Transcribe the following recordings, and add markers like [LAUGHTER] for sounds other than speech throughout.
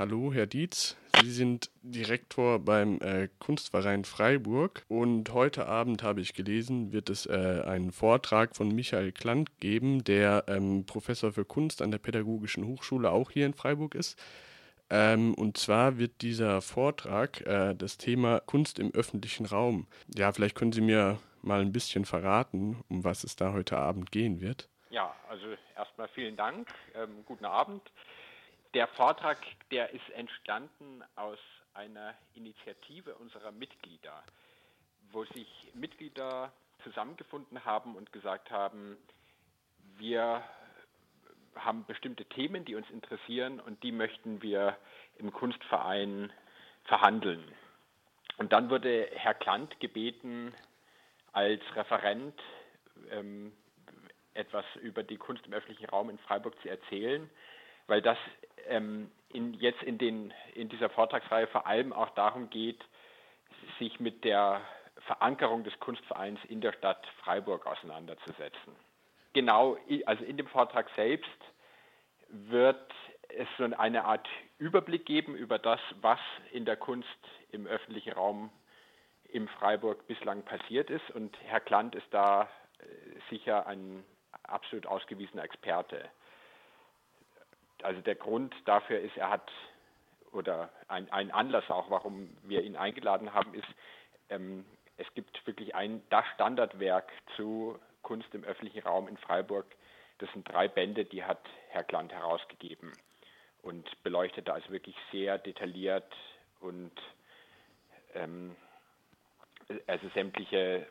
Hallo, Herr Dietz. Sie sind Direktor beim äh, Kunstverein Freiburg und heute Abend habe ich gelesen, wird es äh, einen Vortrag von Michael Klant geben, der ähm, Professor für Kunst an der Pädagogischen Hochschule auch hier in Freiburg ist. Ähm, und zwar wird dieser Vortrag äh, das Thema Kunst im öffentlichen Raum. Ja, vielleicht können Sie mir mal ein bisschen verraten, um was es da heute Abend gehen wird. Ja, also erstmal vielen Dank. Ähm, guten Abend. Der Vortrag, der ist entstanden aus einer Initiative unserer Mitglieder, wo sich Mitglieder zusammengefunden haben und gesagt haben, wir haben bestimmte Themen, die uns interessieren und die möchten wir im Kunstverein verhandeln. Und dann wurde Herr Klant gebeten, als Referent ähm, etwas über die Kunst im öffentlichen Raum in Freiburg zu erzählen, weil das ähm, in, jetzt in, den, in dieser Vortragsreihe vor allem auch darum geht, sich mit der Verankerung des Kunstvereins in der Stadt Freiburg auseinanderzusetzen. Genau, also in dem Vortrag selbst wird es so eine Art Überblick geben über das, was in der Kunst im öffentlichen Raum im Freiburg bislang passiert ist. Und Herr Klant ist da äh, sicher ein absolut ausgewiesener Experte also der Grund dafür ist, er hat, oder ein, ein Anlass auch, warum wir ihn eingeladen haben, ist, ähm, es gibt wirklich ein, das Standardwerk zu Kunst im öffentlichen Raum in Freiburg. Das sind drei Bände, die hat Herr Glant herausgegeben und beleuchtet da also wirklich sehr detailliert und ähm, also sämtliche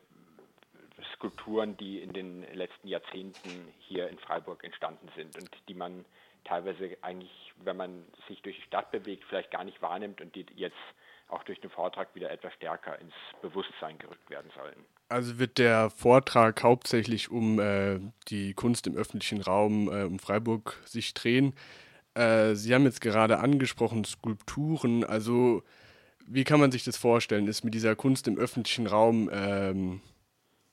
Skulpturen, die in den letzten Jahrzehnten hier in Freiburg entstanden sind und die man teilweise eigentlich, wenn man sich durch die Stadt bewegt, vielleicht gar nicht wahrnimmt und die jetzt auch durch den Vortrag wieder etwas stärker ins Bewusstsein gerückt werden sollen. Also wird der Vortrag hauptsächlich um äh, die Kunst im öffentlichen Raum äh, um Freiburg sich drehen. Äh, Sie haben jetzt gerade angesprochen Skulpturen. Also wie kann man sich das vorstellen? Ist mit dieser Kunst im öffentlichen Raum ähm,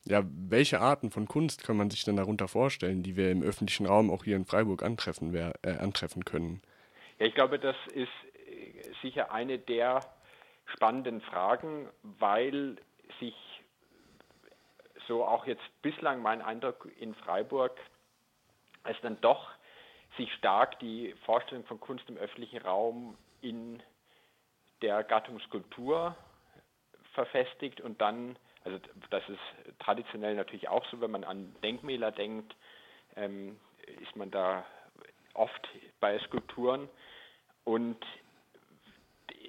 ja, welche Arten von Kunst kann man sich denn darunter vorstellen, die wir im öffentlichen Raum auch hier in Freiburg antreffen, äh, antreffen können? Ja, ich glaube, das ist äh, sicher eine der spannenden Fragen, weil sich so auch jetzt bislang mein Eindruck in Freiburg, es dann doch sich stark die Vorstellung von Kunst im öffentlichen Raum in der Gattung Skulptur verfestigt und dann also das ist traditionell natürlich auch so, wenn man an Denkmäler denkt, ähm, ist man da oft bei Skulpturen. Und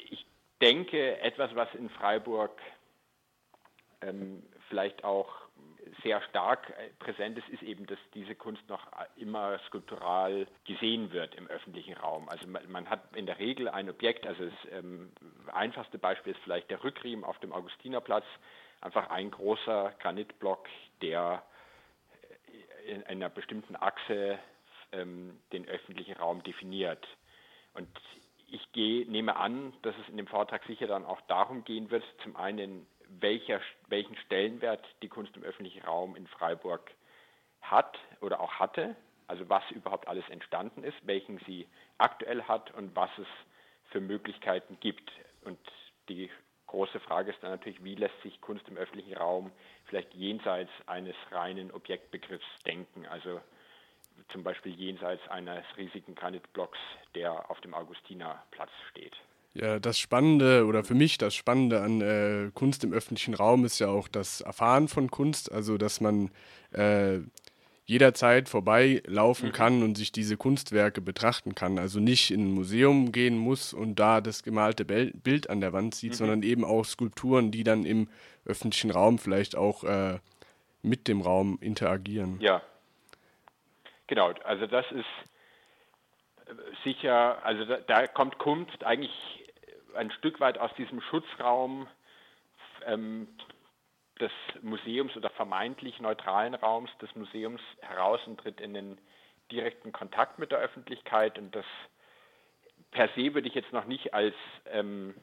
ich denke, etwas, was in Freiburg ähm, vielleicht auch sehr stark präsent ist, ist eben, dass diese Kunst noch immer skulptural gesehen wird im öffentlichen Raum. Also man, man hat in der Regel ein Objekt, also das ähm, einfachste Beispiel ist vielleicht der Rückriemen auf dem Augustinerplatz, einfach ein großer Granitblock, der in einer bestimmten Achse ähm, den öffentlichen Raum definiert. Und ich gehe, nehme an, dass es in dem Vortrag sicher dann auch darum gehen wird, zum einen, welcher, welchen Stellenwert die Kunst im öffentlichen Raum in Freiburg hat oder auch hatte, also was überhaupt alles entstanden ist, welchen sie aktuell hat und was es für Möglichkeiten gibt. Und die große Frage ist dann natürlich, wie lässt sich Kunst im öffentlichen Raum vielleicht jenseits eines reinen Objektbegriffs denken, also zum Beispiel jenseits eines riesigen Granitblocks, der auf dem Augustinerplatz steht. Ja, das Spannende oder für mich das Spannende an äh, Kunst im öffentlichen Raum ist ja auch das Erfahren von Kunst, also dass man äh, jederzeit vorbeilaufen mhm. kann und sich diese Kunstwerke betrachten kann. Also nicht in ein Museum gehen muss und da das gemalte Bild an der Wand sieht, mhm. sondern eben auch Skulpturen, die dann im öffentlichen Raum vielleicht auch äh, mit dem Raum interagieren. Ja, genau. Also das ist äh, sicher, also da, da kommt Kunst eigentlich ein Stück weit aus diesem Schutzraum ähm, des Museums oder vermeintlich neutralen Raums des Museums heraus und tritt in den direkten Kontakt mit der Öffentlichkeit. Und das per se würde ich jetzt noch nicht als ähm,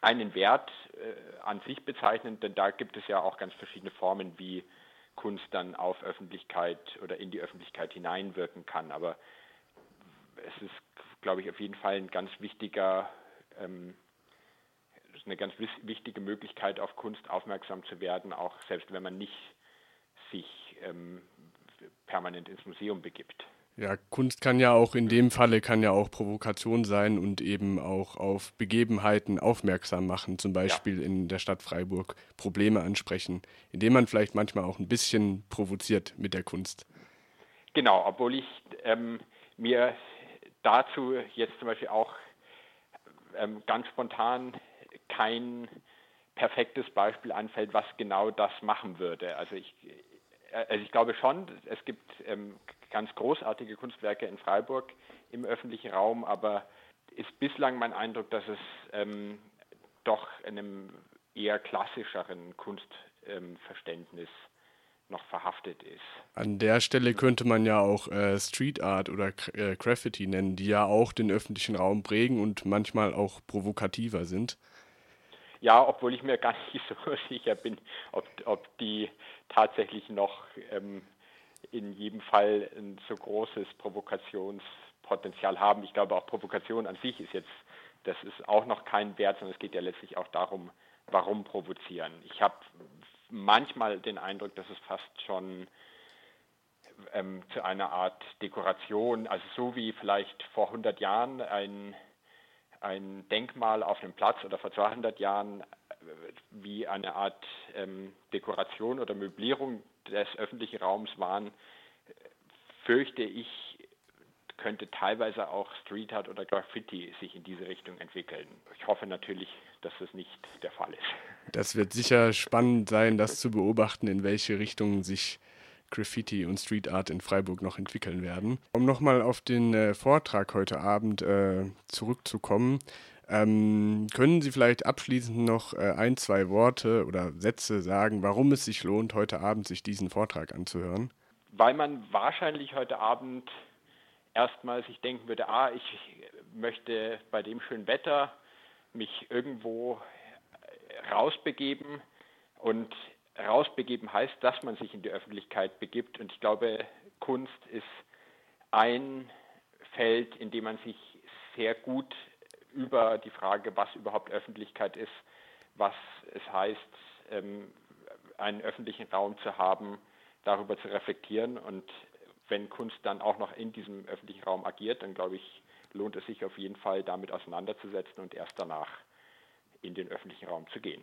einen Wert äh, an sich bezeichnen, denn da gibt es ja auch ganz verschiedene Formen, wie Kunst dann auf Öffentlichkeit oder in die Öffentlichkeit hineinwirken kann. Aber es ist glaube ich, auf jeden Fall ein ganz wichtiger, ähm, eine ganz wichtige Möglichkeit, auf Kunst aufmerksam zu werden, auch selbst wenn man nicht sich ähm, permanent ins Museum begibt. Ja, Kunst kann ja auch in dem Falle kann ja auch Provokation sein und eben auch auf Begebenheiten aufmerksam machen, zum Beispiel ja. in der Stadt Freiburg Probleme ansprechen, indem man vielleicht manchmal auch ein bisschen provoziert mit der Kunst. Genau, obwohl ich ähm, mir dazu jetzt zum Beispiel auch ähm, ganz spontan kein perfektes Beispiel anfällt, was genau das machen würde. Also ich, also ich glaube schon, es gibt ähm, ganz großartige Kunstwerke in Freiburg im öffentlichen Raum, aber ist bislang mein Eindruck, dass es ähm, doch einem eher klassischeren Kunstverständnis ähm, noch verhaftet ist. An der Stelle könnte man ja auch äh, Street Art oder äh, Graffiti nennen, die ja auch den öffentlichen Raum prägen und manchmal auch provokativer sind. Ja, obwohl ich mir gar nicht [LAUGHS] so sicher bin, ob, ob die tatsächlich noch ähm, in jedem Fall ein so großes Provokationspotenzial haben. Ich glaube, auch Provokation an sich ist jetzt, das ist auch noch kein Wert, sondern es geht ja letztlich auch darum, warum provozieren. Ich habe manchmal den Eindruck, dass es fast schon ähm, zu einer Art Dekoration, also so wie vielleicht vor 100 Jahren ein, ein Denkmal auf einem Platz oder vor 200 Jahren äh, wie eine Art ähm, Dekoration oder Möblierung des öffentlichen Raums waren, fürchte ich, könnte teilweise auch Street Art oder Graffiti sich in diese Richtung entwickeln. Ich hoffe natürlich, dass das nicht der Fall ist. Das wird sicher spannend sein, das zu beobachten, in welche Richtung sich Graffiti und Street Art in Freiburg noch entwickeln werden. Um nochmal auf den äh, Vortrag heute Abend äh, zurückzukommen, ähm, können Sie vielleicht abschließend noch äh, ein, zwei Worte oder Sätze sagen, warum es sich lohnt, heute Abend sich diesen Vortrag anzuhören? Weil man wahrscheinlich heute Abend erstmal sich denken würde, ah, ich möchte bei dem schönen Wetter mich irgendwo rausbegeben und rausbegeben heißt, dass man sich in die Öffentlichkeit begibt und ich glaube, Kunst ist ein Feld, in dem man sich sehr gut über die Frage, was überhaupt Öffentlichkeit ist, was es heißt, ähm, einen öffentlichen Raum zu haben, darüber zu reflektieren und wenn Kunst dann auch noch in diesem öffentlichen Raum agiert, dann glaube ich, lohnt es sich auf jeden Fall damit auseinanderzusetzen und erst danach in den öffentlichen Raum zu gehen.